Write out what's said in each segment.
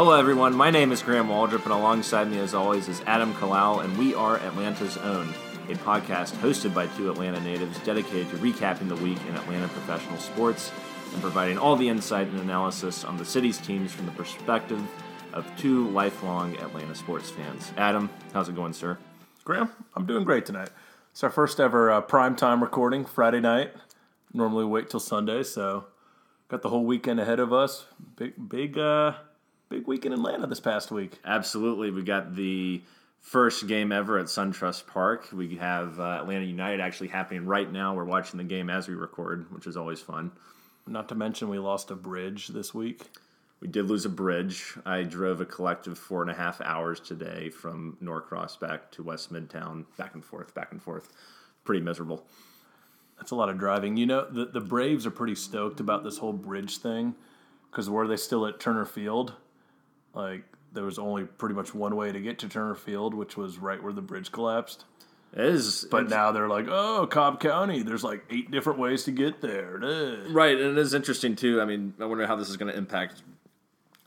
Hello, everyone. My name is Graham Waldrop, and alongside me, as always, is Adam Kalal, and we are Atlanta's Own, a podcast hosted by two Atlanta natives dedicated to recapping the week in Atlanta professional sports and providing all the insight and analysis on the city's teams from the perspective of two lifelong Atlanta sports fans. Adam, how's it going, sir? Graham, I'm doing great tonight. It's our first ever uh, prime time recording Friday night. Normally wait till Sunday, so got the whole weekend ahead of us. Big, big, uh, big week in Atlanta this past week. Absolutely. We got the first game ever at SunTrust Park. We have uh, Atlanta United actually happening right now. We're watching the game as we record, which is always fun. Not to mention we lost a bridge this week. We did lose a bridge. I drove a collective four and a half hours today from Norcross back to West Midtown, back and forth, back and forth. Pretty miserable. That's a lot of driving. You know, the, the Braves are pretty stoked about this whole bridge thing because were they still at Turner Field? Like, there was only pretty much one way to get to Turner Field, which was right where the bridge collapsed. It is, But now they're like, oh, Cobb County, there's like eight different ways to get there. Right, and it is interesting too. I mean, I wonder how this is going to impact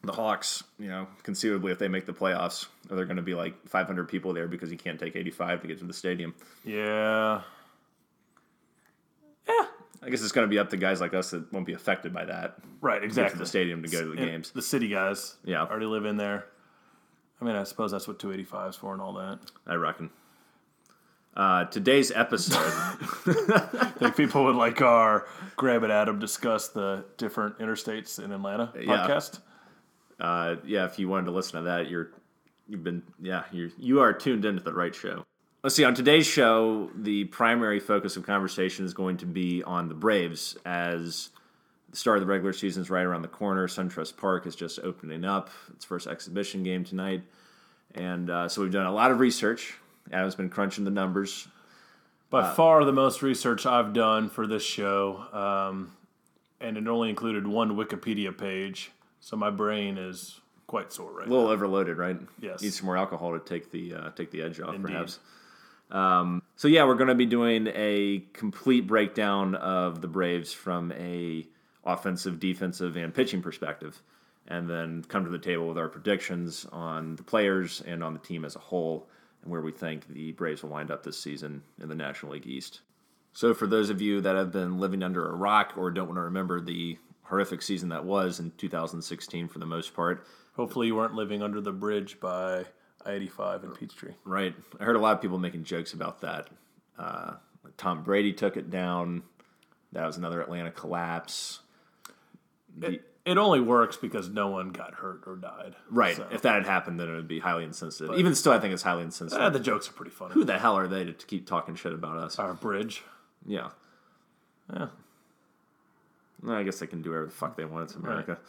the Hawks. You know, conceivably, if they make the playoffs, are there going to be like 500 people there because you can't take 85 to get to the stadium? Yeah. I guess it's going to be up to guys like us that won't be affected by that. Right, exactly. the stadium to go to the games. The city guys. Yeah. Already live in there. I mean, I suppose that's what 285 is for and all that. I reckon. Uh, today's episode. I think people would like our Graham and Adam discuss the different interstates in Atlanta Yeah. podcast. uh, yeah, if you wanted to listen to that, you're you've been yeah you you are tuned into the right show. Let's see. On today's show, the primary focus of conversation is going to be on the Braves as the start of the regular season is right around the corner. SunTrust Park is just opening up its first exhibition game tonight, and uh, so we've done a lot of research. Adam's been crunching the numbers. By far the most research I've done for this show, um, and it only included one Wikipedia page, so my brain is quite sore right now. A little overloaded, right? Yes. Need some more alcohol to take the uh, take the edge off, Indeed. perhaps. Um, so yeah, we're going to be doing a complete breakdown of the Braves from a offensive, defensive, and pitching perspective, and then come to the table with our predictions on the players and on the team as a whole, and where we think the Braves will wind up this season in the National League East. So for those of you that have been living under a rock or don't want to remember the horrific season that was in 2016 for the most part, Hopefully you weren't living under the bridge by I-85 in Peachtree. Right. I heard a lot of people making jokes about that. Uh, Tom Brady took it down. That was another Atlanta collapse. The- It, it only works because no one got hurt or died. right. So- If that had happened, then it would be highly insensitive. Even still, I think it's highly insensitive. Ah, the jokes are pretty funny. Who the hell are they to, to keep talking shit about us? Our bridge. Yeah. Yeah. I guess they can do whatever the fuck they want. It's America.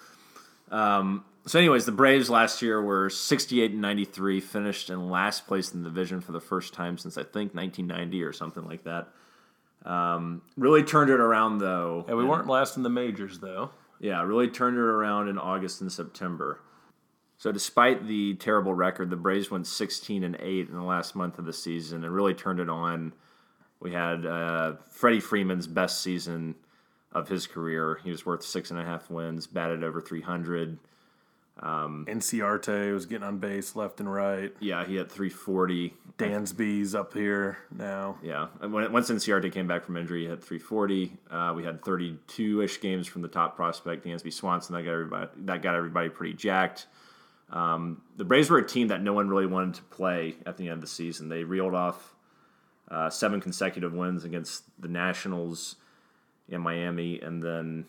Um, so, anyways, the Braves last year were 68 and 93, finished in last place in the division for the first time since I think 1990 or something like that. Um, really turned it around though. Yeah, we weren't last in the majors though. Yeah, really turned it around in August and September. So despite the terrible record, the Braves went 16 and 8 in the last month of the season and really turned it on. We had uh, Freddie Freeman's best season of his career. He was worth six and a half wins, batted over 300. Inciarte was getting on base left and right. Yeah, he had 340. Dansby's up here now. Yeah, and when, once Inciarte came back from injury, he had 340. Uh, we had 32-ish games from the top prospect, Dansby Swanson. That got everybody. That got everybody pretty jacked. Um, the Braves were a team that no one really wanted to play at the end of the season. They reeled off uh, seven consecutive wins against the Nationals in Miami, and then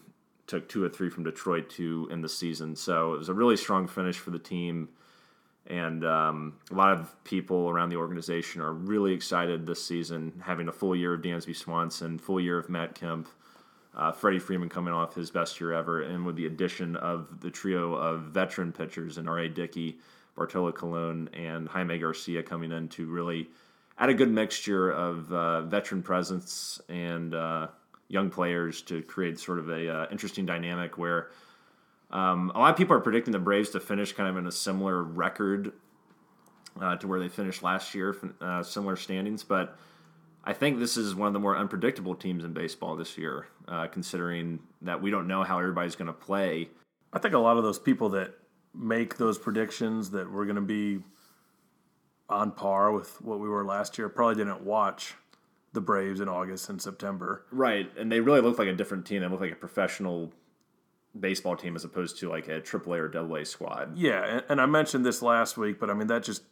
took two or three from Detroit to end the season. So it was a really strong finish for the team. And um, a lot of people around the organization are really excited this season, having a full year of Dansby Swanson, full year of Matt Kemp, uh, Freddie Freeman coming off his best year ever, and with the addition of the trio of veteran pitchers and R.A. Dickey, Bartolo Colon, and Jaime Garcia coming in to really add a good mixture of uh, veteran presence and uh, young players to create sort of a uh, interesting dynamic where um, a lot of people are predicting the Braves to finish kind of in a similar record uh, to where they finished last year, uh, similar standings. But I think this is one of the more unpredictable teams in baseball this year, uh, considering that we don't know how everybody's going to play. I think a lot of those people that make those predictions that we're going to be on par with what we were last year. Probably didn't watch the Braves in August and September. Right, and they really looked like a different team. They looked like a professional baseball team as opposed to like a AAA or AA squad. Yeah, and, and I mentioned this last week, but I mean that just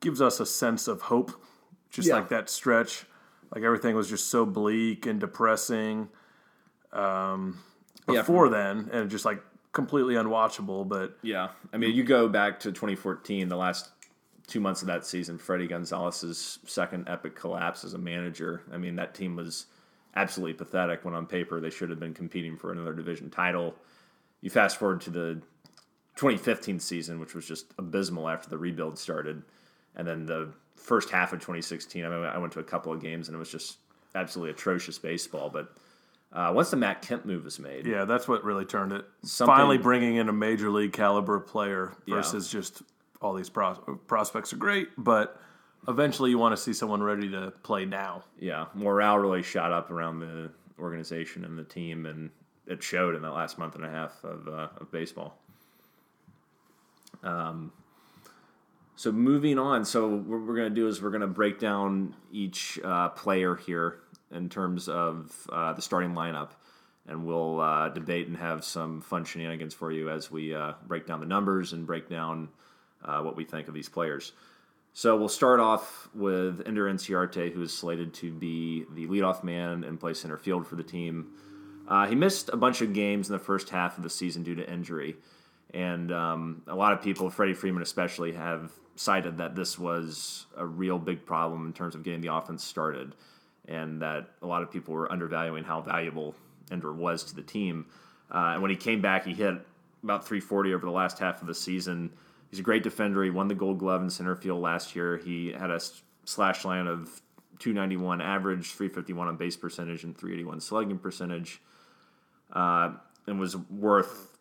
gives us a sense of hope. Just Yeah. like that stretch, like everything was just so bleak and depressing. Um, Yeah, before then, and just like completely unwatchable. But Yeah, I mean, you go back to 2014, the last two months of that season, Fredi Gonzalez's second epic collapse as a manager. I mean, that team was absolutely pathetic when on paper they should have been competing for another division title. You fast forward to the 2015 season, which was just abysmal after the rebuild started, and then the first half of 2016. I mean, I went to a couple of games and it was just absolutely atrocious baseball. But uh, once the Matt Kemp move was made, yeah, that's what really turned it. Finally, bringing in a major league caliber player Yeah. versus just all these pros- prospects are great, but eventually you want to see someone ready to play now. yeah, morale really shot up around the organization and the team, and it showed in the last month and a half of, uh, of baseball. Um, so moving on, so what we're going to do is we're going to break down each uh, player here in terms of uh, the starting lineup, and we'll uh, debate and have some fun shenanigans for you as we uh, break down the numbers and break down uh, what we think of these players. So we'll start off with Ender Inciarte, who is slated to be the leadoff man and play center field for the team. Uh, he missed a bunch of games in the first half of the season due to injury, and um, a lot of people, Freddie Freeman especially, have cited that this was a real big problem in terms of getting the offense started, and that a lot of people were undervaluing how valuable Ender was to the team. Uh, and when he came back, he hit about 340 over the last half of the season. He's a great defender. He won the Gold Glove in center field last year. He had a slash line of 291 average, 351 on base percentage, and 381 slugging percentage, uh, and was worth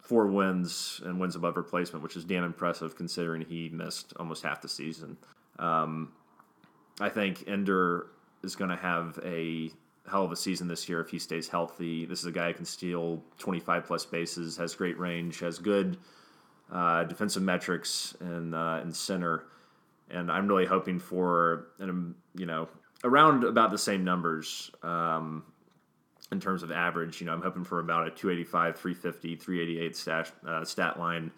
four wins and wins above replacement, which is damn impressive considering he missed almost half the season. Um, I think Ender is going to have a hell of a season this year if he stays healthy. This is a guy who can steal 25 plus bases, has great range, has good uh, defensive metrics in uh, in center, and I'm really hoping for um, you know around about the same numbers um, in terms of average. You know, I'm hoping for about a 285, 350, 388 stat uh, stat line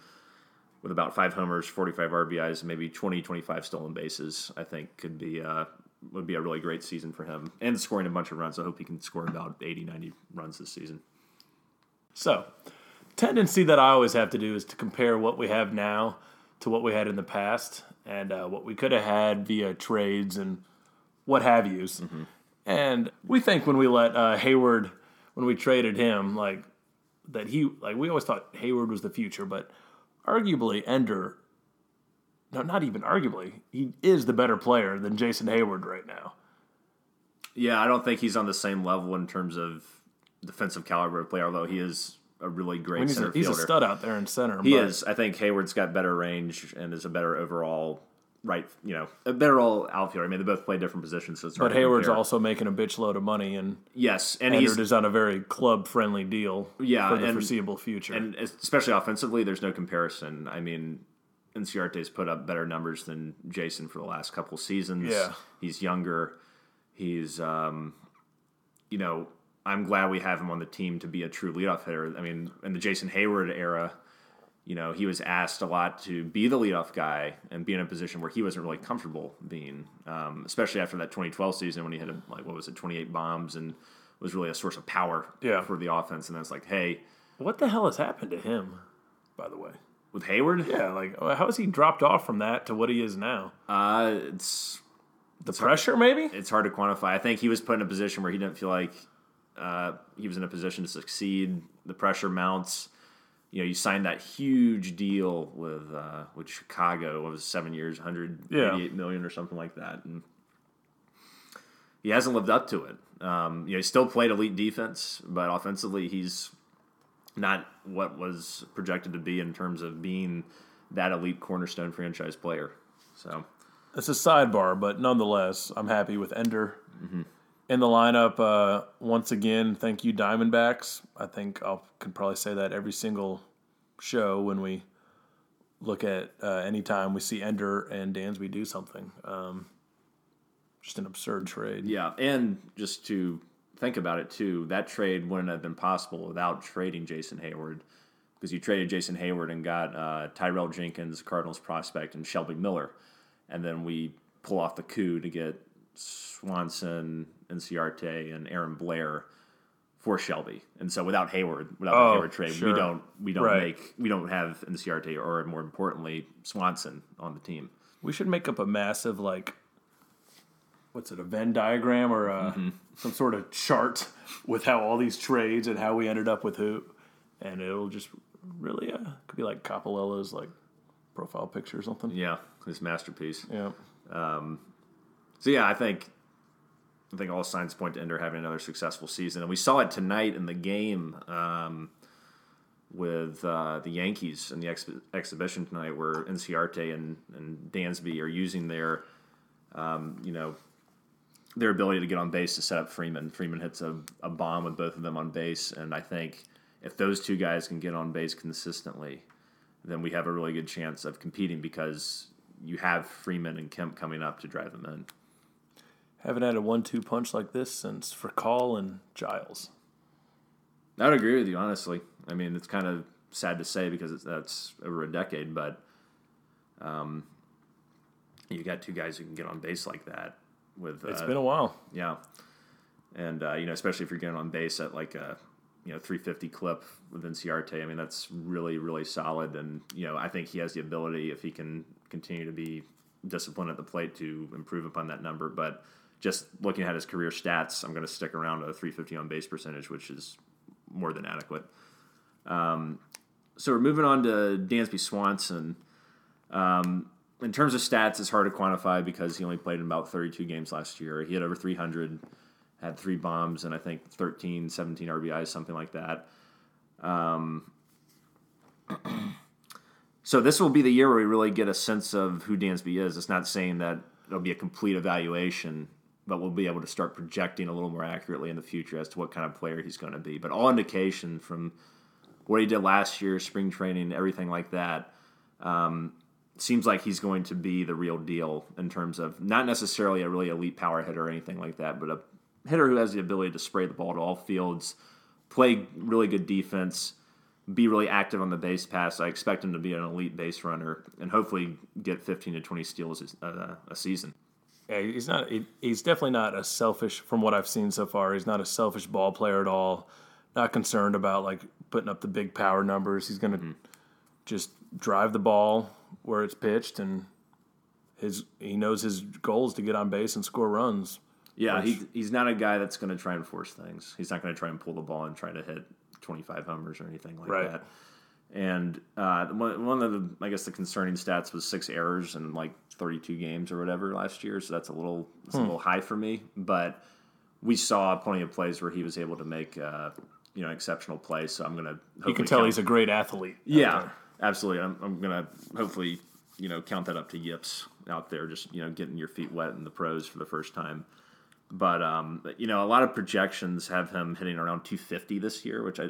with about five homers, 45 RBIs, and maybe 20, 25 stolen bases. I think could be uh, would be a really great season for him, and scoring a bunch of runs. I hope he can score about 80, 90 runs this season. So, tendency that I always have to do is to compare what we have now to what we had in the past and uh, what we could have had via trades and what have yous. And we think when we let uh, Heyward, when we traded him, like that he, like we always thought Heyward was the future, but arguably Ender, no, not even arguably, he is the better player than Jason Heyward right now. Yeah, I don't think he's on the same level in terms of defensive caliber of player, although he is a really great I mean, he's, center a, he's a stud out there in center. He but- is. I think Heyward's got better range and is a better overall right. You know, a better all outfielder. I mean, they both play different positions, so it's But Heyward's also making a bitch load of money, and yes, and Ender he's is on a very club friendly deal Yeah, for the and- foreseeable future. and especially offensively, there's no comparison. I mean, Inciarte's put up better numbers than Jason for the last couple seasons. Yeah. he's younger. He's, um, you know, I'm glad we have him on the team to be a true leadoff hitter. I mean, in the Jason Heyward era, you know, he was asked a lot to be the leadoff guy and be in a position where he wasn't really comfortable being, um, especially after that 2012 season when he had a, like what was it, 28 bombs and was really a source of power Yeah. for the offense. And then it's like, hey, what the hell has happened to him, by the way? with Heyward, Yeah, like how has he dropped off from that to what he is now? uh, it's The pressure, maybe. it's hard to quantify. I think he was put in a position where he didn't feel like uh, he was in a position to succeed. The pressure mounts. You know, you signed that huge deal with uh, with Chicago. What was it, seven years, hundred eighty-eight million or something like that, and he hasn't lived up to it. Um, you know, he still played elite defense, but offensively, he's not what was projected to be in terms of being that elite cornerstone franchise player. So. It's a sidebar, but nonetheless, I'm happy with Ender Mm-hmm. In the lineup. Uh, once again, thank you, Diamondbacks. I think I can probably say that every single show when we look at uh, any time we see Ender and Dansby do something. Um, just an absurd trade. Yeah, and just to think about it too, that trade wouldn't have been possible without trading Jason Heyward. because you traded Jason Heyward and got uh, Tyrell Jenkins, Cardinals prospect, and Shelby Miller, and then we pull off the coup to get Swanson, Inciarte, and Aaron Blair for Shelby. And so without Heyward, without Oh, the Heyward trade, sure. we don't we don't Right. make we don't have Inciarte or more importantly Swanson on the team. We should make up a massive like what's it, a Venn diagram or a, Mm-hmm. some sort of chart with how all these trades and how we ended up with who, and it'll just really uh, could be like Coppolella's like profile picture or something. Yeah, his masterpiece. Yeah. So yeah, I think I think all signs point to Ender having another successful season, and we saw it tonight in the game um, with uh, the Yankees in the ex- exhibition tonight, where Inciarte and, and Dansby are using their um, you know their ability to get on base to set up Freeman. Freeman hits a, a bomb with both of them on base, and I think if those two guys can get on base consistently, then we have a really good chance of competing because you have Freeman and Kemp coming up to drive them in. Haven't had a one-two punch like this since Furcal and Giles. I would agree with you, honestly. I mean, it's kind of sad to say because it's, that's over a decade, but um, you got two guys who can get on base like that. With it's been a while. yeah, and uh, you know, especially if you're getting on base at like a you know 350 clip with Inciarte, I mean, that's really really solid. And you know, I think he has the ability if he can continue to be disciplined at the plate to improve upon that number. But just looking at his career stats, I'm going to stick around a 350 on base percentage, which is more than adequate. Um, so we're moving on to Dansby Swanson. Um, in terms of stats, it's hard to quantify because he only played in about 32 games last year. He had over 300, had three bombs, and I think 13, 17 RBIs, something like that. Um, so this will be the year where we really get a sense of who Dansby is. It's not saying that it'll be a complete evaluation, but we'll be able to start projecting a little more accurately in the future as to what kind of player he's going to be. But all indication from what he did last year, spring training, everything like that, um, seems like he's going to be the real deal in terms of not necessarily a really elite power hitter or anything like that, but a hitter who has the ability to spray the ball to all fields, play really good defense, be really active on the base pass. I expect him to be an elite base runner and hopefully get 15 to 20 steals a, a season. Yeah, he's not. He, he's definitely not a selfish. From what I've seen so far, he's not a selfish ball player at all. Not concerned about like putting up the big power numbers. He's going to mm-hmm. just drive the ball where it's pitched, and his he knows his goal is to get on base and score runs. Yeah, he, he's not a guy that's going to try and force things. He's not going to try and pull the ball and try to hit 25 homers or anything like Right. that. And uh, one of the, I guess, the concerning stats was six errors in like 32 games or whatever last year. So that's a little, it's a little high for me. But we saw plenty of plays where he was able to make, uh, you know, exceptional plays. So I'm going to. You can tell he's a great athlete. Yeah, absolutely. I'm, I'm gonna hopefully you know count that up to yips out there, just you know getting your feet wet in the pros for the first time. But um, you know, a lot of projections have him hitting around 250 this year, which I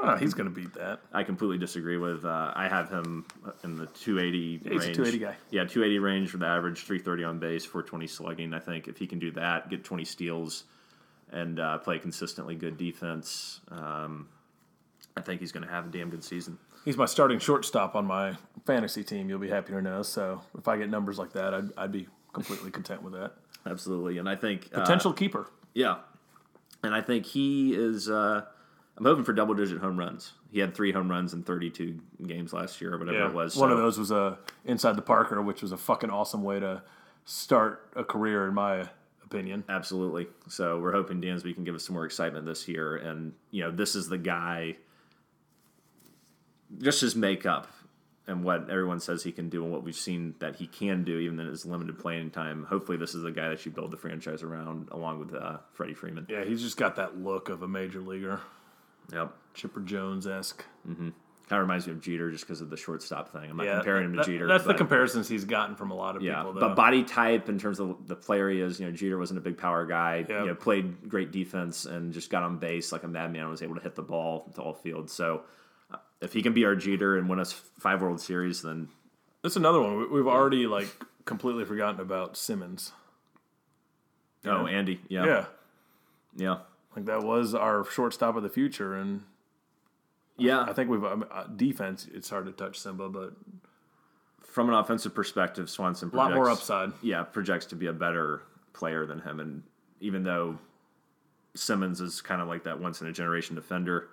Oh, he's going to beat that. I completely disagree with. Uh, I have him in the 280 he's a range. 280 guy. Yeah, 280 range for the average, 330 on base, 420 slugging. I think if he can do that, get 20 steals, and uh, play consistently good defense, um, I think he's going to have a damn good season. He's my starting shortstop on my fantasy team. You'll be happy to know. So if I get numbers like that, I'd, I'd be completely content with that. Absolutely, and I think uh, Potential keeper. Yeah, and I think he is. Uh, I'm hoping for double digit home runs. He had three home runs in 32 games last year, or whatever it was. One of those was a inside the Parker, which was a fucking awesome way to start a career, in my opinion. Absolutely. So we're hoping Dansby can give us some more excitement this year, and you know, this is the guy. Just his makeup and what everyone says he can do, and what we've seen that he can do, even in his limited playing time. Hopefully, this is the guy that you build the franchise around, along with uh, Freddie Freeman. Yeah, he's just got that look of a major leaguer, Yep. Chipper Jones esque. Mm-hmm. Kind of reminds me of Jeter, just because of the shortstop thing. I'm not Yeah, comparing him to that- Jeter. That's the comparisons he's gotten from a lot of Yeah, people. Though. but body type in terms of the player he is, you know, Jeter wasn't a big power guy. Yeah. You know, played great defense and just got on base like a madman. And was able to hit the ball to all fields. So If he can be our Jeter and win us five World Series, then That's another one. We- We've already like completely forgotten about Simmons. oh Andy, yeah, Yeah, yeah, like that was our shortstop of the future, and yeah. I think we've I mean, uh, defense. It's hard to touch Simba, but From an offensive perspective, Swanson a projects, lot more upside. Yeah, projects to be a better player than him, and even though Simmons is kind of like that once in a generation defender,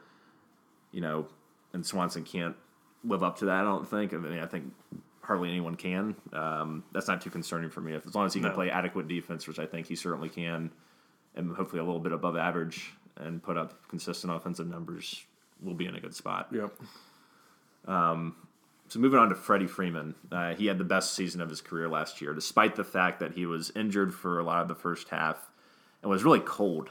you know, and Swanson can't live up to that. I don't think. I mean, I think hardly anyone can. Um, that's not too concerning for me. If as long as he can No. play adequate defense, which I think he certainly can, and hopefully a little bit above average, and put up consistent offensive numbers, we'll be in a good spot. Yep. So moving on to Freddie Freeman, uh, he had the best season of his career last year, despite the fact that he was injured for a lot of the first half and was really cold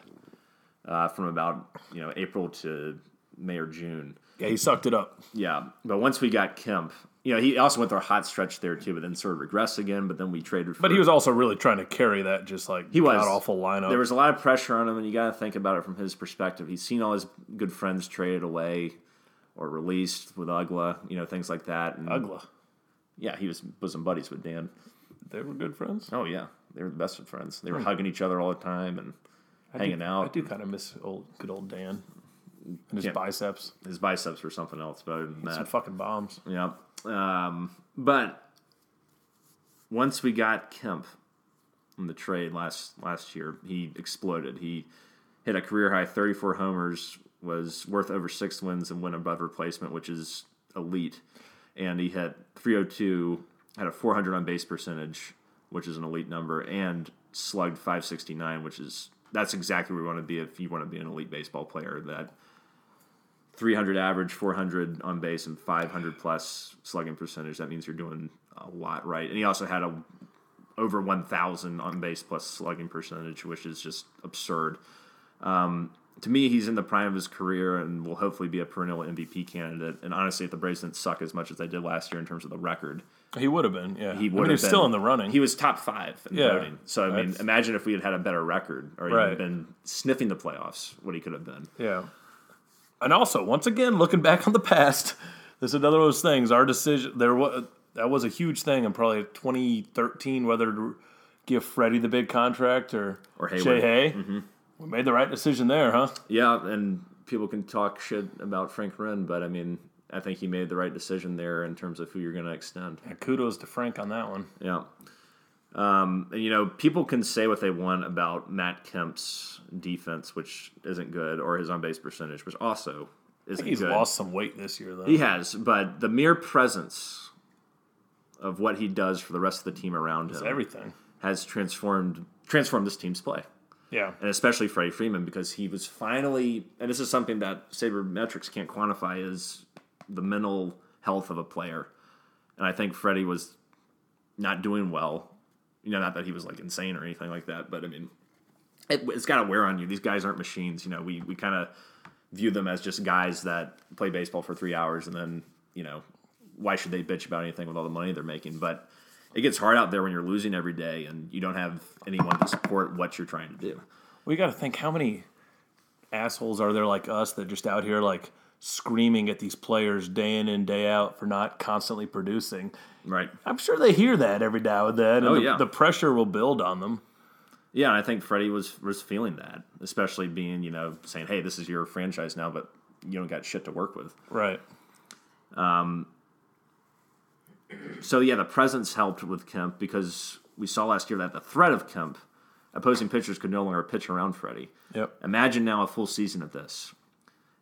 uh, from about you know April to May or June. Yeah, he sucked it up. Yeah, but once we got Kemp, you know he also went through a hot stretch there too, but then sort of regressed again. But then we traded. For, But he was also really trying to carry that just like He was. god awful lineup. There was a lot of pressure on him, and you got to think about it from his perspective. He's seen all his good friends traded away or released with Uggla, you know, things like that. And, Uggla. Yeah, he was bosom buddies with Dan. They were good friends. Oh yeah, they were the best of friends. They were hugging each other all the time and hanging do, out. I do kind of miss old good old Dan and his Yeah. biceps. His biceps were something else, but other than Some fucking bombs. yeah. Um, but once we got Kemp in the trade last last year, he exploded. He hit a career high 34 homers, was worth over six wins and went above replacement, which is elite. And he hit 302, had a 400 on base percentage, which is an elite number, and slugged 569, which is that's exactly where you want to be if you want to be an elite baseball player. That 300 average, 400 on base, and 500 plus slugging percentage. That means you're doing a lot right. And he also had a over 1,000 on base plus slugging percentage, which is just absurd. Um, to me, he's in the prime of his career and will hopefully be a perennial MVP candidate. And honestly, if the Braves didn't suck as much as they did last year in terms of the record, He would have been. Yeah, he I would mean, have he's been, still in the running. He was top five in Yeah, voting. So I mean, imagine if we had had a better record or Right. even been sniffing the playoffs, what he could have been. Yeah. And also, once again, looking back on the past, this is another of those things. Our decision there was that was a huge thing in probably 2013 whether to give Freddie the big contract or Or Heyward. Hay. Mm-hmm. We made the right decision there, huh? Yeah, and people can talk shit about Frank Wren, but I mean, I think he made the right decision there in terms of who you're going to extend. Kudos to Frank on that one. Yeah. Um, and, you know, people can say what they want about Matt Kemp's defense, which isn't good, or his on base percentage, which also isn't good. He's good. lost some weight this year, though. He has, but the mere presence of what he does for the rest of the team around him Everything. has transformed transformed this team's play Yeah. and especially Freddie Freeman because he was finally, and this is something that sabermetrics can't quantify, is the mental health of a player. And I think Freddie was not doing well. You know, not that he was like insane or anything like that, but I mean, it, it's got to wear on you. These guys aren't machines. You know, we we kind of view them as just guys that play baseball for three hours and then you know why should they bitch about anything with all the money they're making? But it gets hard out there when you're losing every day and you don't have anyone to support what you're trying to do. We got to think how many assholes are there like us that just out here like screaming at these players day in and day out for not constantly producing. Right. I'm sure they hear that every now and then, and Oh, the, yeah. the pressure will build on them. Yeah, and I think Freddie was was feeling that, especially being you know saying, "Hey, this is your franchise now, but you don't got shit to work with." Right. Um. So yeah, the presence helped with Kemp because we saw last year that the threat of Kemp, opposing pitchers could no longer pitch around Freddie. Yep. Imagine now a full season of this,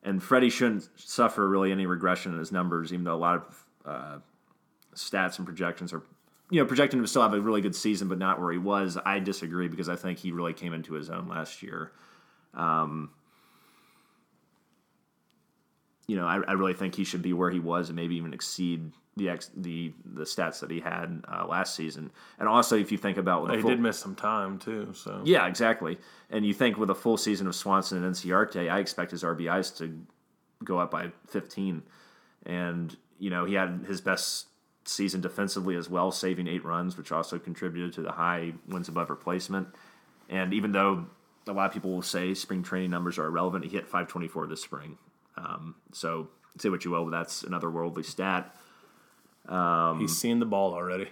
and Freddie shouldn't suffer really any regression in his numbers, even though a lot of uh, stats and projections are, you know, projecting him to still have a really good season, but not where he was. I disagree because I think he really came into his own last year. Um, you know, I, I really think he should be where he was and maybe even exceed the ex, the the stats that he had uh, last season. And also, if you think about with a He did miss some time too, so yeah, exactly. And you think with a full season of Swanson and Inciarte, I expect his RBIs to go up by 15. And, you know, he had his best season defensively as well, saving eight runs, which also contributed to the high wins above replacement. And even though a lot of people will say spring training numbers are irrelevant, he hit 524 this spring. Um, so say what you will, but that's another worldly stat. He's seen the ball already.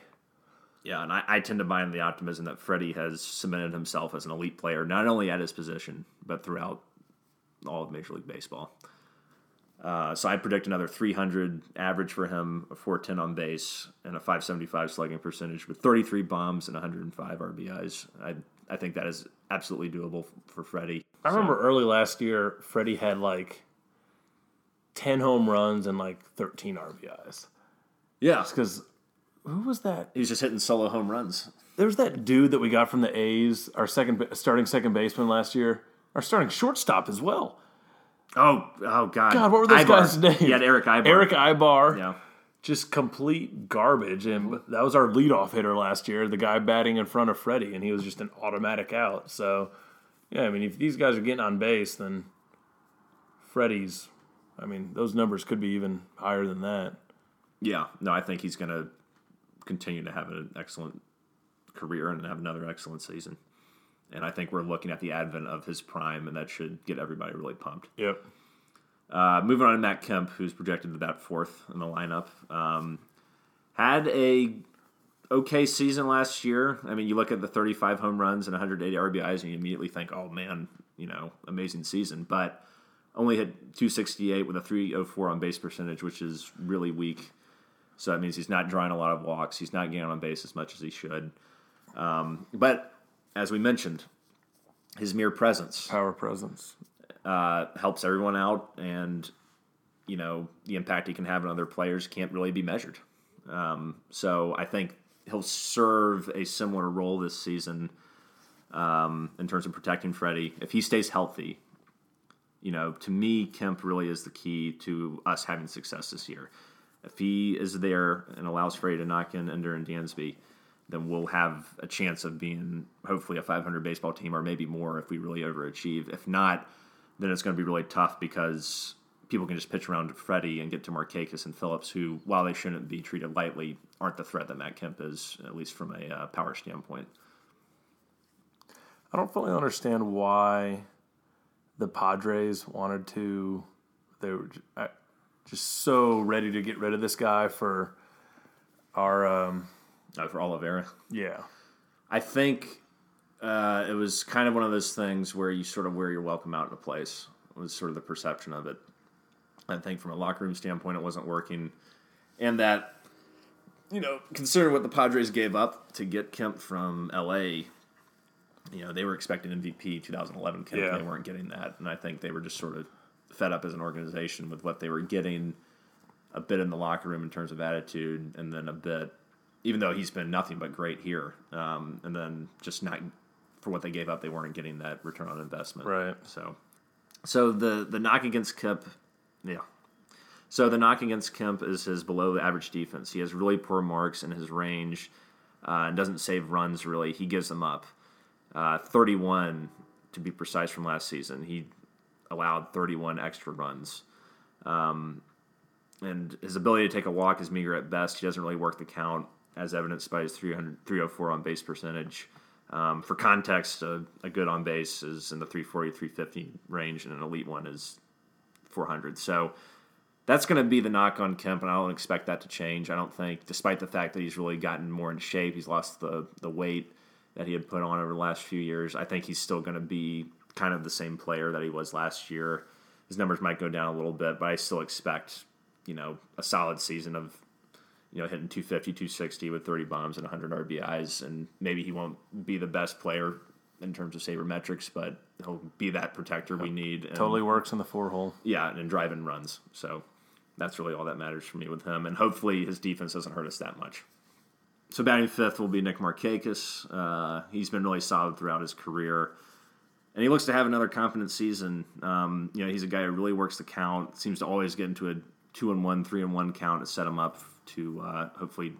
Yeah, and I, I tend to buy in the optimism that Freddie has cemented himself as an elite player, not only at his position, but throughout all of Major League Baseball. Uh, so I predict another 300 average for him, a 410 on base, and a 575 slugging percentage with 33 bombs and 105 RBIs. I I think that is absolutely doable for Freddie. I remember early last year, Freddie had like 10 home runs and like 13 RBIs. Yeah, Because who was that? he's just hitting solo home runs. There was that dude that we got from the A's, our second starting second baseman last year, our starting shortstop as well. Oh, oh God! God, what were those Aybar. guys' names? Had Erick Aybar. Erick Aybar. Yeah. Just complete garbage. And that was our leadoff hitter last year, the guy batting in front of Freddie, and he was just an automatic out. So, yeah, I mean, if these guys are getting on base, then Freddie's, I mean, those numbers could be even higher than that. Yeah, no, I think he's going to continue to have an excellent career and have another excellent season. And I think we're looking at the advent of his prime, and that should get everybody really pumped. Yep. Uh, moving on to Matt Kemp, who's projected to bat fourth in the lineup, um, had a okay season last year. I mean, you look at the 35 home runs and 180 RBIs, and you immediately think, "Oh man, you know, amazing season." But only hit 268 with a 304 on base percentage, which is really weak. So that means he's not drawing a lot of walks. He's not getting on base as much as he should. Um, but as we mentioned, his mere presence Power presence. uh, helps everyone out, and you know the impact he can have on other players can't really be measured. Um, so I think he'll serve a similar role this season um, in terms of protecting Freddie if he stays healthy. You know, to me, Kemp really is the key to us having success this year. If he is there and allows Freddie to knock in Ender and Dansby, then we'll have a chance of being hopefully a 500 baseball team or maybe more if we really overachieve. If not, then it's going to be really tough because people can just pitch around to Freddie and get to Markakis and Phillips, who, while they shouldn't be treated lightly, aren't the threat that Matt Kemp is, at least from a uh, power standpoint. I don't fully understand why the Padres wanted to. They were I- just so ready to get rid of this guy for our. Um, Uh, for Olivera, yeah. I think uh, it was kind of one of those things where you sort of wear your welcome out in a place. Was sort of the perception of it. I think from a locker room standpoint, it wasn't working, and that you know, considering what the Padres gave up to get Kemp from L.A., you know, they were expecting MVP 2011 Kemp, Yeah. and they weren't getting that, and I think they were just sort of fed up as an organization with what they were getting. A bit in the locker room in terms of attitude, and then a bit even though he's been nothing but great here, um, and then just not for what they gave up, they weren't getting that return on investment. Right. So, so the the knock against Kemp, yeah. So the knock against Kemp is his below average defense. He has really poor marks in his range, uh, and doesn't save runs really. He gives them up. Uh, Thirty one to be precise from last season. He allowed thirty one extra runs and his ability to take a walk is meager at best. He doesn't really work the count, as evidenced by his 300, 304 on base percentage. Um, for context, a, a good on base is in the 340, 350 range, and an elite one is 400. So that's going to be the knock on Kemp, and I don't expect that to change. I don't think, despite the fact that he's really gotten more in shape, he's lost the, the weight that he had put on over the last few years. I think he's still going to be kind of the same player that he was last year. His numbers might go down a little bit, but I still expect, you know, a solid season of, you know, hitting 250, 260 with 30 bombs and 100 RBIs. And maybe he won't be the best player in terms of sabermetrics, but he'll be that protector we need. And, Totally works in the four hole. Yeah, and driving runs. So that's really all that matters for me with him. And hopefully his defense doesn't hurt us that much. So batting fifth will be Nick Markakis. Uh, he's been really solid throughout his career, and he looks to have another confident season. Um, you know, he's a guy who really works the count. Seems to always get into a two and one, three and one count to set him up to uh, hopefully,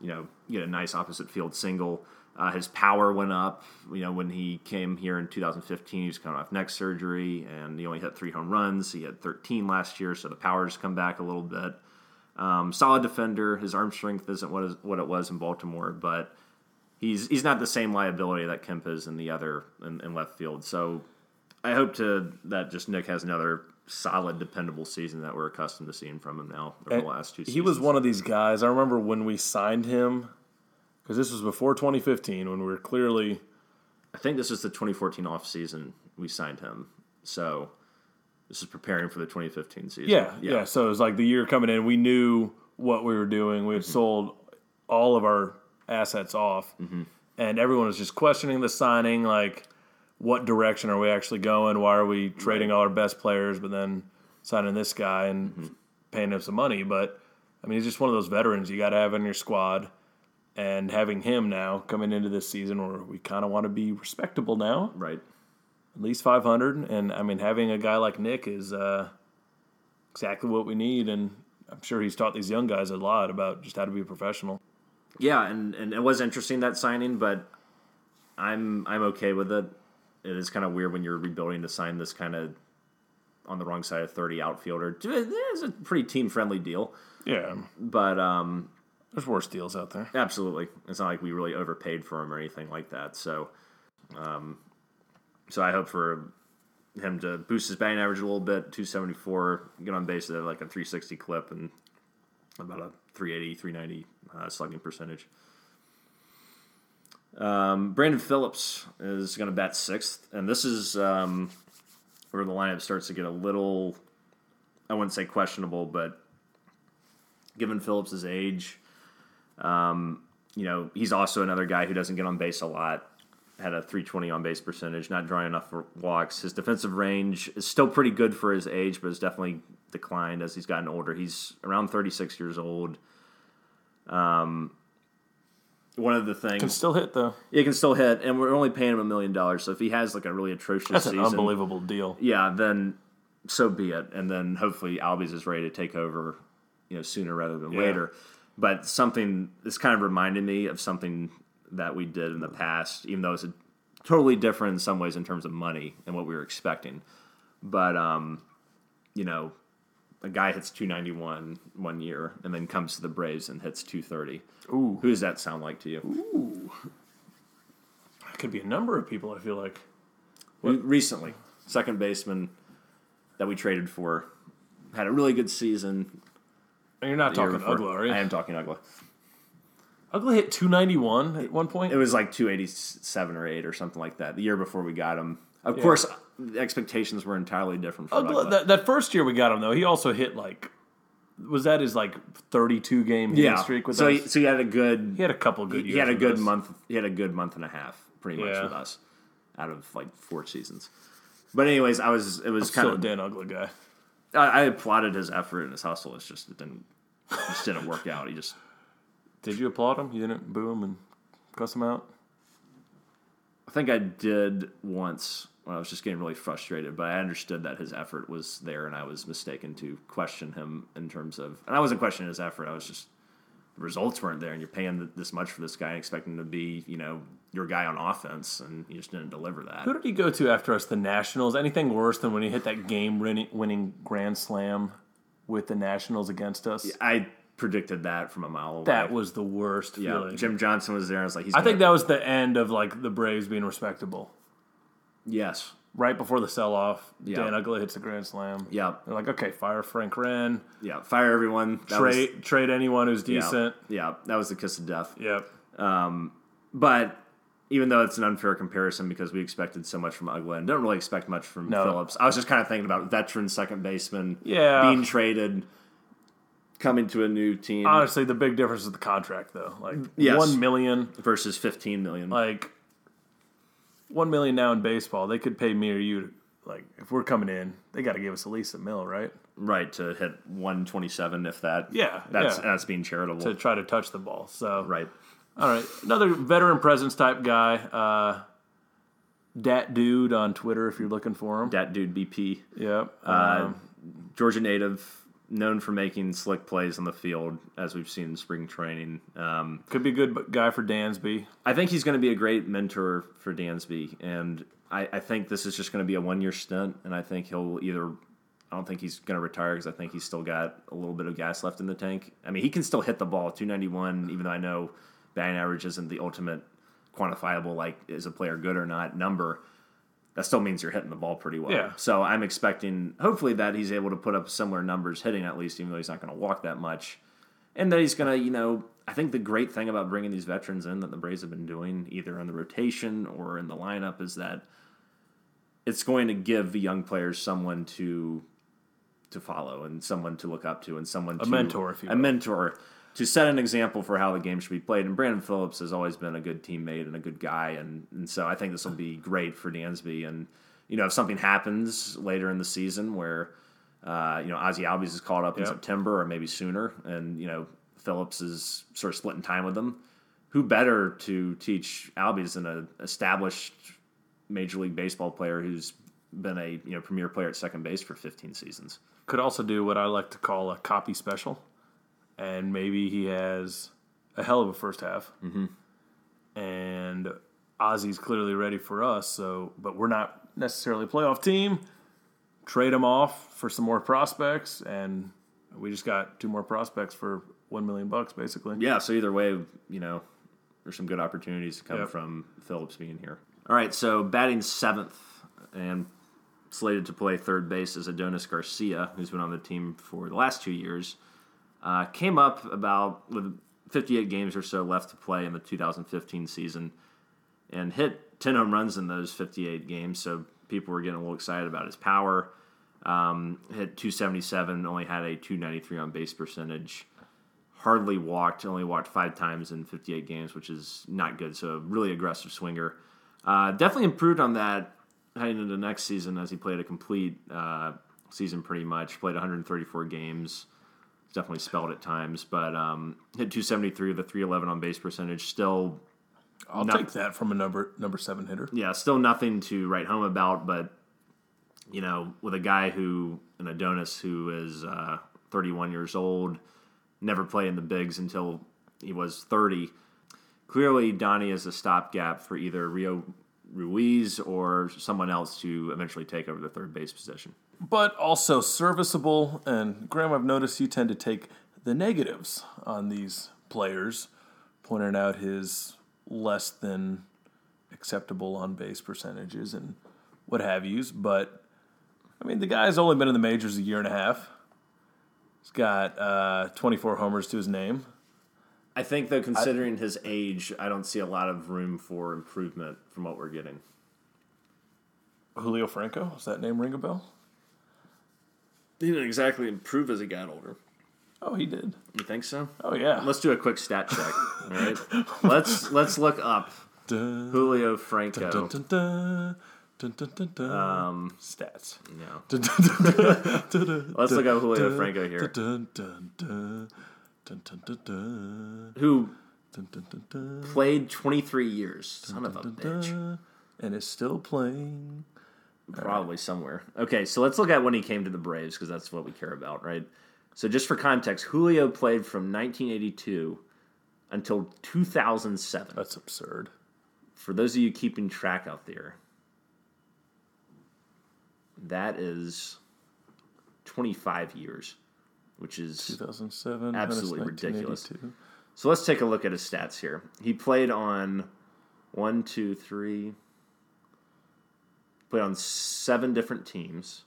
you know, get a nice opposite field single. Uh, his power went up. You know, when he came here in 2015, he was coming off neck surgery, and he only hit three home runs. He had 13 last year, so the power's come back a little bit. Um, solid defender. His arm strength isn't what is what it was in Baltimore, but he's he's not the same liability that Kemp is in the other in, in left field. So I hope to that just Nick has another solid, dependable season that we're accustomed to seeing from him now over And the last two. Seasons. He was one of these guys. I remember when we signed him, because this was before 2015, when we were clearly I think this is the 2014 off season we signed him. So this is preparing for the 2015 season. Yeah, yeah, So it was like the year coming in, we knew what we were doing. We had mm-hmm. sold all of our assets off, and everyone was just questioning the signing. Like, what direction are we actually going? Why are we trading all our best players, but then signing this guy and paying him some money? But I mean, he's just one of those veterans you got to have in your squad. And having him now coming into this season where we kind of want to be respectable now, Right. at least 500 and i mean having a guy like nick is uh, exactly what we need and i'm sure he's taught these young guys a lot about just how to be a professional Yeah, and, and it was interesting that signing, but I'm I'm okay with it. It is kind of weird when you're rebuilding to sign this kind of on the wrong side of 30 outfielder. It is a pretty team friendly deal, yeah but um, there's worse deals out there Absolutely. It's not like we really overpaid for him or anything like that. So, um, so I hope for him to boost his batting average a little bit, 274, get on base at like a 360 clip and about a 380, 390 uh, slugging percentage. Um, Brandon Phillips is going to bat sixth, and this is um, where the lineup starts to get a little, I wouldn't say questionable, but given Phillips' age, um, you know, he's also another guy who doesn't get on base a lot. Had a 320 on base percentage, not drawing enough for walks. His defensive range is still pretty good for his age, but has definitely declined as he's gotten older. He's around 36 years old. Um, one of the things can still hit though he can still hit, and we're only paying him a million dollars. So if he has like a really atrocious that's season, an unbelievable deal yeah, then so be it. And then hopefully Albies is ready to take over, you know, sooner rather than Yeah. later. But something this kind of reminded me of something that we did in the past, even though it's a, totally different in some ways in terms of money and what we were expecting. But um, you know, a guy hits 291 one year and then comes to the Braves and hits 230. Ooh. Who does that sound like to you? it could be a number of people i feel like We- recently, second baseman that we traded for had a really good season. and you're not talking ugly are you I am talking Uggla. Ugly hit 291 at one point It was like 287 or 8 or something like that. The year before we got him. Of Yeah. course, the expectations were entirely different for oh, Ugly, Uggla. that, that first year we got him though he also hit like was that his like 32 game yeah. streak with so us he, so he had a good he had a couple good years he had a good us. month he had a good month and a half pretty much Yeah. with us out of like four seasons. But anyways, I was it was kind still a of Dan Ugly guy I, I applauded his effort and his hustle. It's just it didn't it just didn't work out. He just Did you applaud him? You didn't boo him and cuss him out? I think I did once when I was just getting really frustrated, but I understood that his effort was there, and I was mistaken to question him in terms of. And I wasn't questioning his effort. I was just the results weren't there, and you're paying this much for this guy, and expecting him to be, you know, your guy on offense, and he just didn't deliver that. Who did he go to after us? The Nationals. Anything worse than when he hit that game-winning grand slam with the Nationals against us? I predicted that from a mile away. That was the worst yeah. feeling. Jim Johnson was there. I was like, he's. I think that was the end of like the Braves being respectable. yes. Right before the sell-off, Yeah. Dan Ugly hits the grand slam. Yeah. They're like, okay, fire Frank Wren, Yeah. Fire everyone. That was- trade trade anyone who's decent. Yeah. That was the kiss of death. Yep. Um, but even though it's an unfair comparison because we expected so much from Uggla and don't really expect much from No. Phillips, I was just kind of thinking about veteran second baseman Yeah. being traded, coming to a new team Honestly, the big difference is the contract, though. Like Yes. one million, versus 15 million. like one million now in baseball, they could pay me or you. Like if we're coming in, they got to give us at least a mil, right? right to hit 127 if that. Yeah, That's yeah. that's being charitable. To try to touch the ball. So right. all right, another veteran presence type guy, uh, Dat Dude on Twitter if you're looking for him. Dat dude BP. Yep. Uh, Um, Georgia native, known for making slick plays on the field, as we've seen in spring training. Um, could be a good guy for Dansby. I think he's going to be a great mentor for Dansby, and I, I think this is just going to be a one year stint, and I think he'll either. I don't think he's going to retire because I think he's still got a little bit of gas left in the tank. I mean, he can still hit the ball, 291, even though I know batting average isn't the ultimate quantifiable, like is a player good or not number. That still means you're hitting the ball pretty well. Yeah. So I'm expecting, hopefully, that he's able to put up similar numbers hitting at least, even though he's not going to walk that much, and that he's going to, you know, I think the great thing about bringing these veterans in that the Braves have been doing, either in the rotation or in the lineup, is that it's going to give the young players someone to to follow and someone to look up to and someone to mentor, if you a will. mentor to set an example for how the game should be played. And Brandon Phillips has always been a good teammate and a good guy, and, and so I think this will be great for Dansby. And you know, if something happens later in the season where uh, you know Ozzy Albies is called up in September or maybe sooner, and you know Phillips is sort of splitting time with them, who better to teach Albies than an established Major League Baseball player who's been a you know premier player at second base for 15 seasons. Could also do what I like to call a copy special, and maybe he has a hell of a first half, mm-hmm. and Ozzy's clearly ready for us. So, but we're not necessarily a playoff team. Trade him off for some more prospects, and we just got two more prospects for one million bucks, basically. Yeah, so either way, you know, there's some good opportunities to come Yep. from Phillips being here. All right, so batting seventh and slated to play third base is Adonis Garcia, who's been on the team for the last two years. Uh, came up about with 58 games or so left to play in the 2015 season and hit 10 home runs in those 58 games. So people were getting a little excited about his power. Um, hit 277, only had a 293 on base percentage. Hardly walked, only walked five times in 58 games, which is not good. So really aggressive swinger. Uh, definitely improved on that heading into the next season as he played a complete uh, season pretty much. Played 134 games. Definitely spelled at times, but um, hit 273 with a 311 on base percentage. Still I'll Not- take that from a number number seven hitter. yeah, still nothing to write home about, but you know, with a guy who an Adonis who is uh, 31 years old, never played in the bigs until he was 30. Clearly, Donnie is a stopgap for either Rio Ruiz or someone else to eventually take over the third base position. but also serviceable. And Graham, I've noticed you tend to take the negatives on these players, pointing out his less than acceptable on base percentages and what have yous. But I mean, the guy's only been in the majors a year and a half. He's got uh, 24 homers to his name. I think, though, considering his age, I don't see a lot of room for improvement from what we're getting. Julio Franco, does that name ring a bell? He didn't exactly improve as he got older. Oh, he did. You think so? Oh yeah. Let's do a quick stat check. All right, let's let's look up Dun, Julio Franco. dun, dun, dun, dun, dun, dun, dun. Um, Stats. no, Dun, dun, dun, dun, dun, let's look up Julio dun, Franco here, dun, dun, dun, who played 23 years. Son of a bitch. and is still playing. Probably somewhere. Okay, so let's look at when he came to the Braves because that's what we care about, right? So just for context, Julio played from 1982 until 2007. That's absurd. For those of you keeping track out there, that is 25 years, which is 2007. Absolutely ridiculous. So let's take a look at his stats here. He played on one, two, three, played on seven different teams.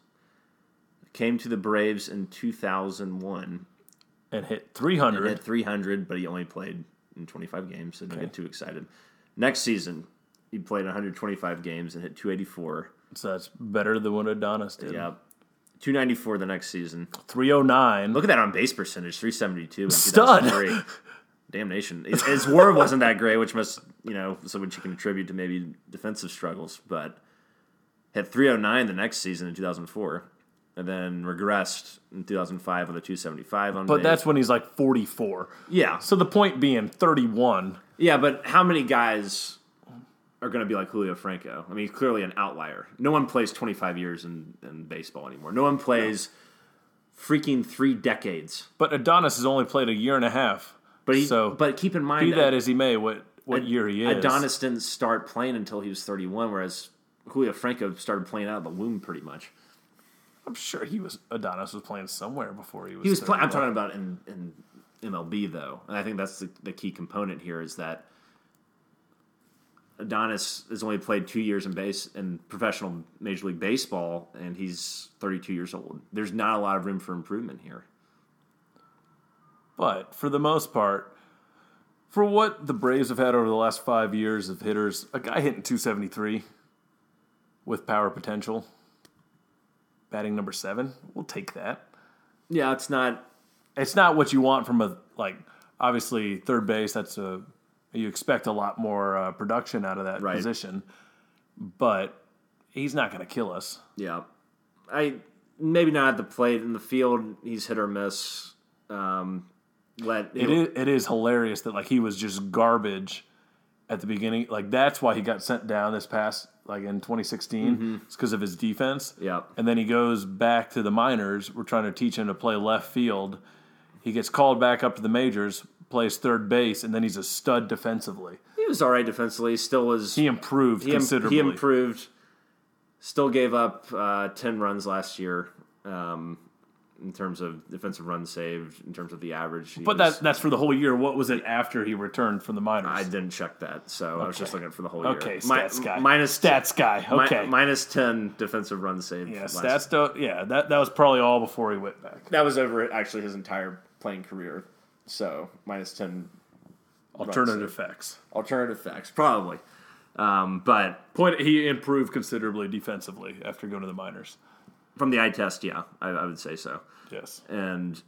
Came to the Braves in 2001 And hit and 300. hit 300, but he only played in 25 games, so don't get too excited. Next season, he played 125 games and hit 284. so that's better than what Adonis did. Yep. 294 the next season. 309. Look at that on base percentage, 372 in Stud. Damnation. His, his WAR wasn't that great, which must, you know, so which you can attribute to maybe defensive struggles, but hit 309 the next season in 2004, and then regressed in 2005 with a 275 on but base. that's when he's like 44. yeah, So the point being 31. yeah. But how many guys are going to be like Julio Franco? I mean, he's clearly an outlier. No one plays 25 years in, in baseball anymore. No one plays freaking three decades. But Adonis has only played a year and a half. But he, So, but keep in mind Be that as he may, what, what year he is. Adonis didn't start playing until he was 31, whereas Julio Franco started playing out of the womb pretty much. I'm sure he was Adonis was playing somewhere before he was. He was. Play, I'm talking about in, in MLB though, and I think that's the, the key component here is that Adonis has only played two years in base in professional Major League Baseball, and he's 32 years old. There's not a lot of room for improvement here. But for the most part, for what the Braves have had over the last five years of hitters, a guy hitting 273 with power potential, batting number seven, we'll take that. Yeah, it's not. It's not what you want from a like. Obviously, third base. That's a you expect a lot more uh, production out of that Right. position, but he's not going to kill us. Yeah, I maybe not at the plate in the field. He's hit or miss. Um, let It is it is hilarious that like he was just garbage at the beginning. Like that's why he got sent down this past like in 2016. It's because of his defense. Yeah. And then he goes back to the minors. We're trying to teach him to play left field. He gets called back up to the majors, plays third base, and then he's a stud defensively. He was all right defensively. Still was. He improved he, im- considerably. he improved. Still gave up uh, ten runs last year. Um, in terms of defensive runs saved, in terms of the average, but was- that that's for the whole year. What was it after he returned from the minors? I didn't check that, so I was just looking for the whole okay, year. stats Mi- guy. minus stats guy. mi- Okay. minus ten defensive runs saved. yeah, last- stats don't. Yeah, that that was probably all before he went back. That was over actually his entire playing career. So minus ten Alternative facts. alternative facts, probably. Um, but Point he improved considerably defensively after going to the minors. from the eye test, yeah, I, I would say so. Yes. And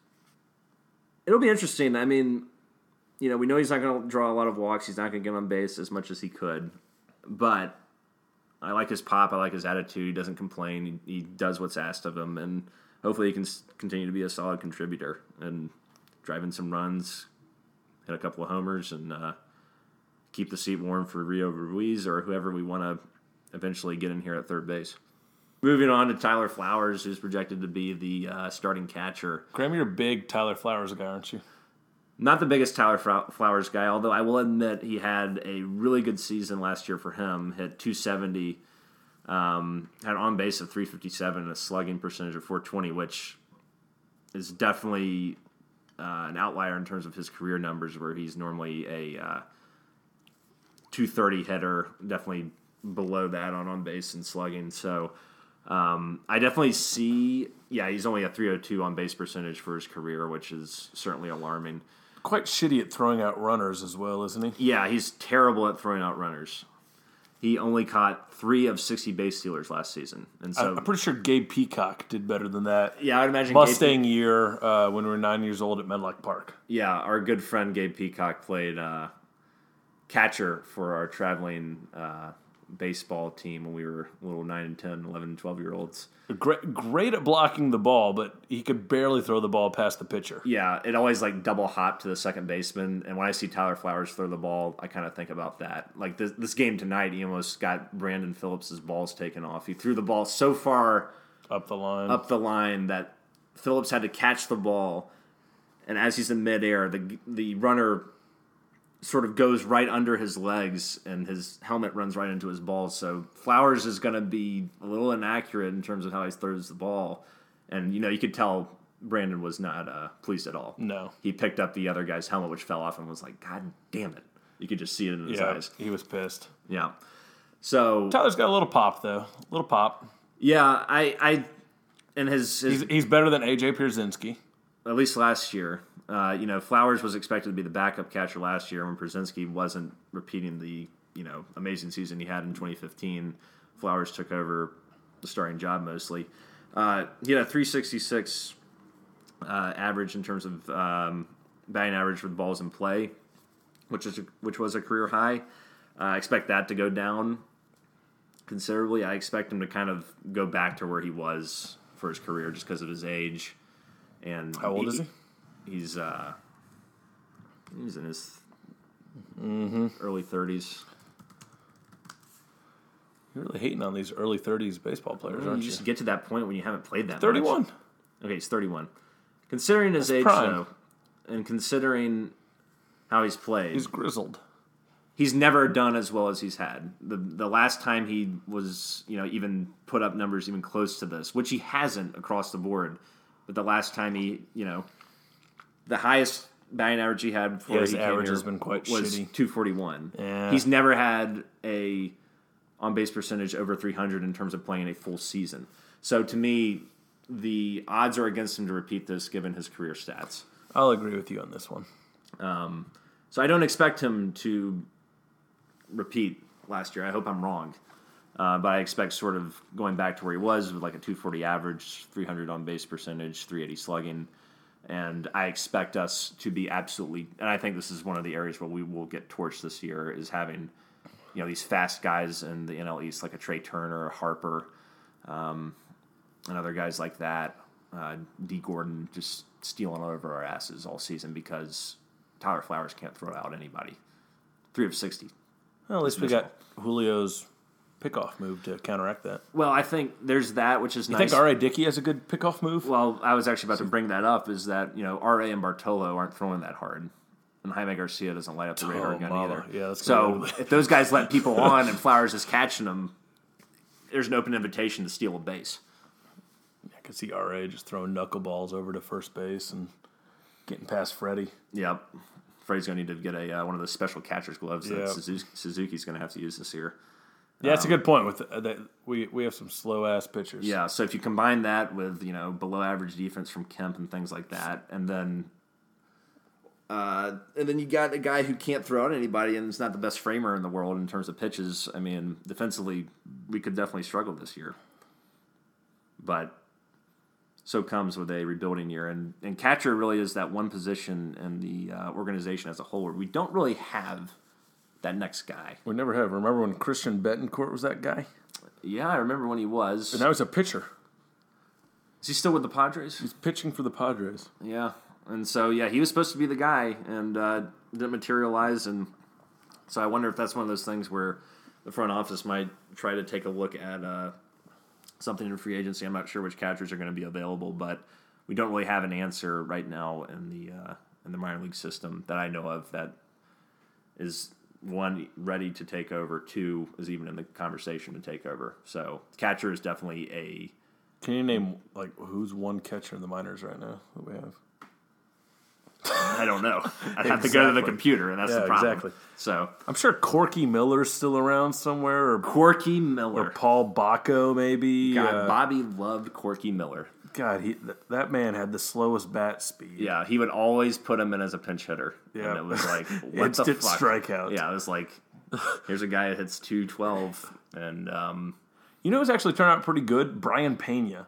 it'll be interesting. I mean, you know, we know he's not going to draw a lot of walks. He's not going to get on base as much as he could. But I like his pop. I like his attitude. He doesn't complain. He, he does what's asked of him, and hopefully he can continue to be a solid contributor and drive in some runs, hit a couple of homers, and uh, keep the seat warm for Rio Ruiz or whoever we want to eventually get in here at third base. Moving on to Tyler Flowers, who's projected to be the uh, starting catcher. Graham, you're a big Tyler Flowers guy, aren't you? Not the biggest Tyler Flowers guy, although I will admit he had a really good season last year for him. Hit 270, um, had on base of 357, and a slugging percentage of 420, which is definitely uh, an outlier in terms of his career numbers, where he's normally a uh, 230 hitter, definitely below that on on base and slugging. So um, I definitely see, yeah, he's only a 302 on base percentage for his career, which is certainly alarming. Quite shitty at throwing out runners as well, isn't he? Yeah, he's terrible at throwing out runners. He only caught three of 60 base stealers last season. And so, I'm pretty sure Gabe Peacock did better than that. yeah, I'd imagine Gabe, Mustang year uh, when we were nine years old at Medlock Park. yeah, our good friend Gabe Peacock played uh, catcher for our traveling uh, baseball team when we were little 9 and 10, 11 and 12 year olds. Great, great at blocking the ball, but he could barely throw the ball past the pitcher. Yeah, it always like double hop to the second baseman. And when I see Tyler Flowers throw the ball, I kind of think about that. Like this, this game tonight, he almost got Brandon Phillips's balls taken off. He threw the ball so far Up the line. up the line that Phillips had to catch the ball, and as he's in midair, the the runner sort of goes right under his legs, and his helmet runs right into his balls. So Flowers is going to be a little inaccurate in terms of how he throws the ball, and you know you could tell Brandon was not uh, pleased at all. No. he picked up the other guy's helmet, which fell off, and was like, "God damn it!" You could just see it in his Yeah, eyes. he was pissed. Yeah. So Tyler's got a little pop though. A little pop. yeah, I I and his, his He's, he's better than AJ Pierzynski. at least last year. Uh, you know, Flowers was expected to be the backup catcher last year when Pierzynski wasn't repeating the you know amazing season he had in 2015. Flowers took over the starting job mostly. Uh, he had a 366 uh, average in terms of um, batting average with balls in play, which is a, which was a career high. I expect that to go down considerably. I expect him to kind of go back to where he was for his career just because of his age. And How old is he? He's uh, he's in his Mm-hmm. early thirties. You're really hating on these early 30s baseball players, aren't You you? just get to that point when you haven't played that. much. 31. Okay, he's thirty-one. Considering his age, prime. though, and considering how he's played, He's grizzled. he's never done as well as he's had. The the last time he was, you know, even put up numbers even close to this, which he hasn't across the board. But the last time he, you know, the highest batting average he had before his he came average here has been quite was shitty. 241. Yeah. He's never had a on base percentage over 300 in terms of playing a full season. So to me, the odds are against him to repeat this given his career stats. I'll agree with you on this one. So I don't expect him to repeat last year. I hope I'm wrong. Uh, but I expect sort of going back to where he was with like a 240 average, 300 on base percentage, 380 slugging. And I expect us to be absolutely, and I think this is one of the areas where we will get torched this year is having, you know, these fast guys in the NL East like a Trea Turner, a Harper, um, and other guys like that. Uh, Dee Gordon just stealing over our asses all season because Tyler Flowers can't throw out anybody. Three of 60. Well, at least we got Julio's pickoff move to counteract that. Well, I think there's that, which is You nice. think R.A. Dickey has a good pickoff move? well, I was actually about to bring that up. Is that you know R.A. and Bartolo aren't throwing that hard, and Jaime Garcia doesn't light up the radar Oh, gun mama. either. Yeah, that's so if those guys let people on and Flowers is catching them, there's an open invitation to steal a base. I could see R.A. just throwing knuckleballs over to first base and getting past Freddie. Yep. Freddie's going to need to get a uh, one of those special catcher's gloves Yeah. that Suzuki's going to have to use this year. Yeah, that's a good point. With uh, that, we we have some slow ass pitchers. Yeah, so if you combine that with you know below average defense from Kemp and things like that, and then uh, and then you got a guy who can't throw out anybody and is not the best framer in the world in terms of pitches. I mean, defensively, we could definitely struggle this year. But so comes with a rebuilding year, and and catcher really is that one position in the uh, organization as a whole where we don't really have that next guy. we never have. Remember when Christian Bethancourt was that guy? Yeah, I remember when he was. And now was a pitcher. Is he still with the Padres? He's pitching for the Padres. Yeah, and so yeah, he was supposed to be the guy, and uh, didn't materialize. And so I wonder if that's one of those things where the front office might try to take a look at uh, something in free agency. I'm not sure which catchers are going to be available, but we don't really have an answer right now in the uh, in the minor league system that I know of that is one ready to take over. Two is even in the conversation to take over. So catcher is definitely a Can you name like who's one catcher in the minors right now that we have? I don't know. I'd have to go to the computer, and that's Yeah, the problem. exactly. So I'm sure Corky Miller's still around somewhere, or, Corky Miller, or Paul Bako maybe. God, Uh, Bobby loved Corky Miller. God, he th- that man had the slowest bat speed. Yeah, he would always put him in as a pinch hitter. Yeah. And it was like, what the fuck? strikeout. Yeah, it was like, here's a guy that hits 212. And, um, You know who's actually turned out pretty good? Brayan Peña.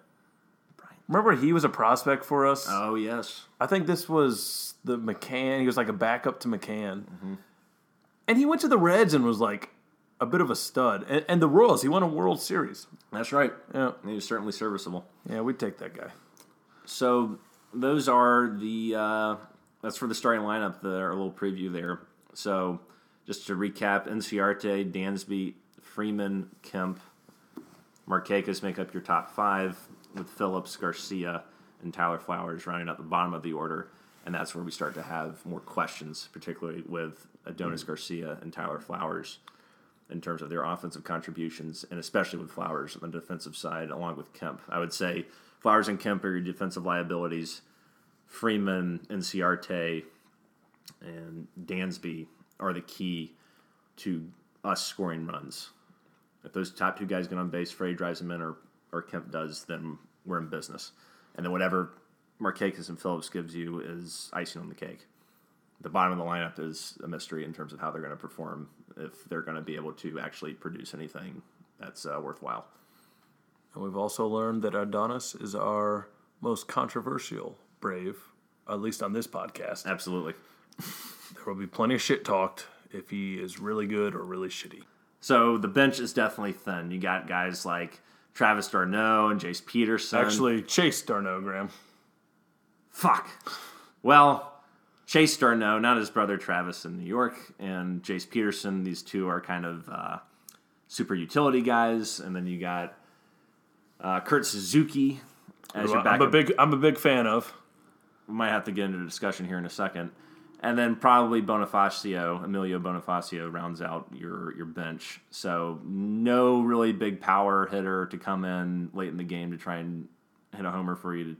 Remember he was a prospect for us? oh, yes. I think this was the McCann. He was like a backup to McCann. Mm-hmm. And he went to the Reds and was like a bit of a stud. And, and the Royals, he won a World Series. That's right. Yeah, He was certainly serviceable. yeah, we'd take that guy. So those are the uh, that's for the starting lineup. There, a little preview there. So just to recap: Inciarte, Dansby, Freeman, Kemp, Marquez make up your top five, with Phillips, Garcia, and Tyler Flowers rounding out the bottom of the order. And that's where we start to have more questions, particularly with Adonis Garcia and Tyler Flowers in terms of their offensive contributions, and especially with Flowers on the defensive side, along with Kemp. I would say Flowers and Kemp are your defensive liabilities. Freeman, Inciarte, and Dansby are the key to us scoring runs. If those top two guys get on base, Frey drives them in, or, or Kemp does, then we're in business. And then whatever Marquez and Phillips gives you is icing on the cake the bottom of the lineup is a mystery in terms of how they're going to perform if they're going to be able to actually produce anything that's uh, worthwhile. And we've also learned that Adonis is our most controversial Brave, at least on this podcast. Absolutely. There will be plenty of shit talked if he is really good or really shitty. So the bench is definitely thin. You got guys like Travis d'Arnaud and Jace Peterson. Actually, Chase d'Arnaud, Graham. fuck. Well, Chase d'Arnaud, not his brother Travis in New York, and Jace Peterson. These two are kind of uh, super utility guys, and then you got uh, Kurt Suzuki as your I'm a big, I'm a big fan of. we might have to get into a discussion here in a second. And then probably Bonifacio, Emilio Bonifacio rounds out your your bench. So no really big power hitter to come in late in the game to try and hit a homer for you to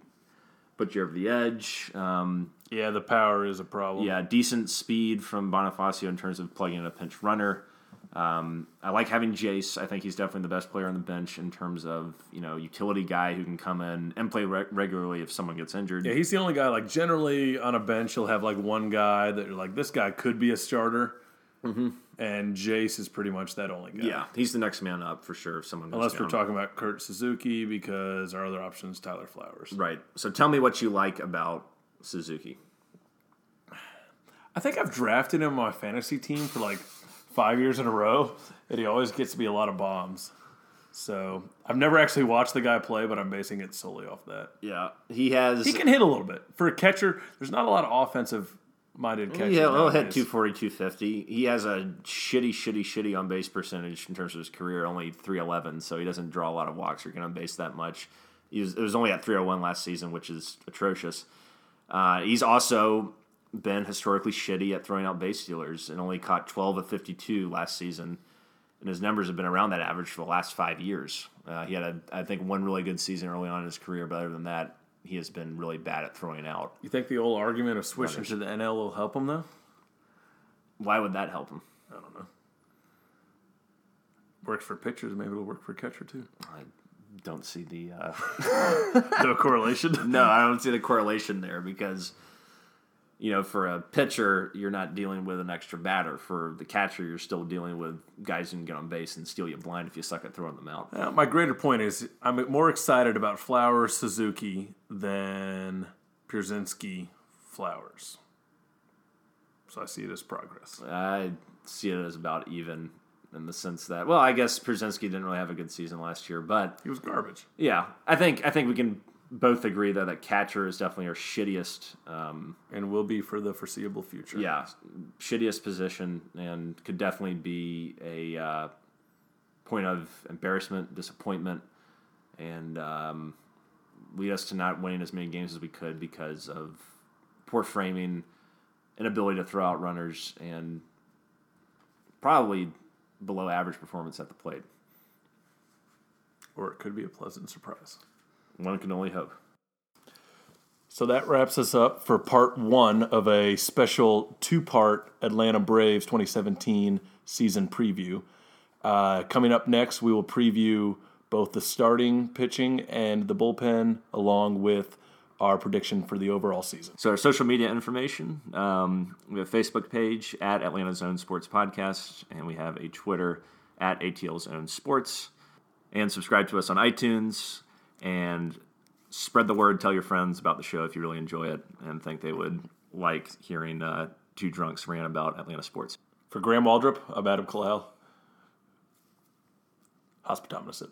put you over the edge. Um, Yeah, the power is a problem. Yeah, decent speed from Bonifacio in terms of plugging in a pinch runner. Um, I like having Jace. I think he's definitely the best player on the bench in terms of you know utility guy who can come in and play re- regularly if someone gets injured. Yeah, he's the only guy. Like generally on a bench, you'll have like one guy that you're like, this guy could be a starter, mm-hmm. and Jace is pretty much that only guy. Yeah, he's the next man up for sure. If someone Unless down. we're talking about Kurt Suzuki, because our other option is Tyler Flowers. right. So tell me what you like about Suzuki. I think I've drafted him on my fantasy team for like five years in a row, and he always gets me a lot of bombs. So I've never actually watched the guy play, but I'm basing it solely off that. Yeah, he has. He can hit a little bit. For a catcher, there's not a lot of offensive minded catchers. Yeah, he'll hit nowadays. 240, 250. He has a shitty, shitty, shitty on base percentage in terms of his career, only 311, so he doesn't draw a lot of walks or get on base that much. He was, it was only at 301 last season, which is atrocious. Uh, he's also been historically shitty at throwing out base stealers and only caught 12 of 52 last season. And his numbers have been around that average for the last five years. Uh, he had, a, I think, one really good season early on in his career, but other than that, he has been really bad at throwing out. You think the old argument of switching to the NL will help him though? Why would that help him? I don't know. Works for pitchers, maybe it'll work for catcher too. I don't see the. Uh, No correlation. no, I don't see the correlation there because, you know, for a pitcher, you're not dealing with an extra batter. For the catcher, you're still dealing with guys who can get on base and steal you blind if you suck at throwing them out. Uh, my greater point is I'm more excited about Flowers Suzuki than Pierzynski Flowers. So I see it as progress. I see it as about even in the sense that, well, I guess Pierzynski didn't really have a good season last year, but He was garbage. yeah, I think I think we can both agree that that catcher is definitely our shittiest. Um, and will be for the foreseeable future. yeah, shittiest position and could definitely be a uh, point of embarrassment, disappointment, and um, lead us to not winning as many games as we could because of poor framing, inability to throw out runners, and probably below average performance at the plate. Or it could be a pleasant surprise. One can only hope. So that wraps us up for part one of a special two part Atlanta Braves 2017 season preview. Uh, coming up next, we will preview both the starting pitching and the bullpen, along with our prediction for the overall season. So our social media information, um, we have a Facebook page at Atlanta's Own Sports Podcast, and we have a Twitter at ATL Zone Sports. And subscribe to us on iTunes and spread the word. Tell your friends about the show if you really enjoy it and think they would like hearing uh, two drunks rant about Atlanta sports. For Graham Waldrop, I'm Adam Kalal. Hospitometer.